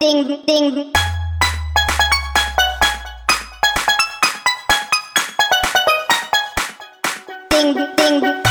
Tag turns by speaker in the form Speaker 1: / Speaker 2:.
Speaker 1: ding ding. Ding ding.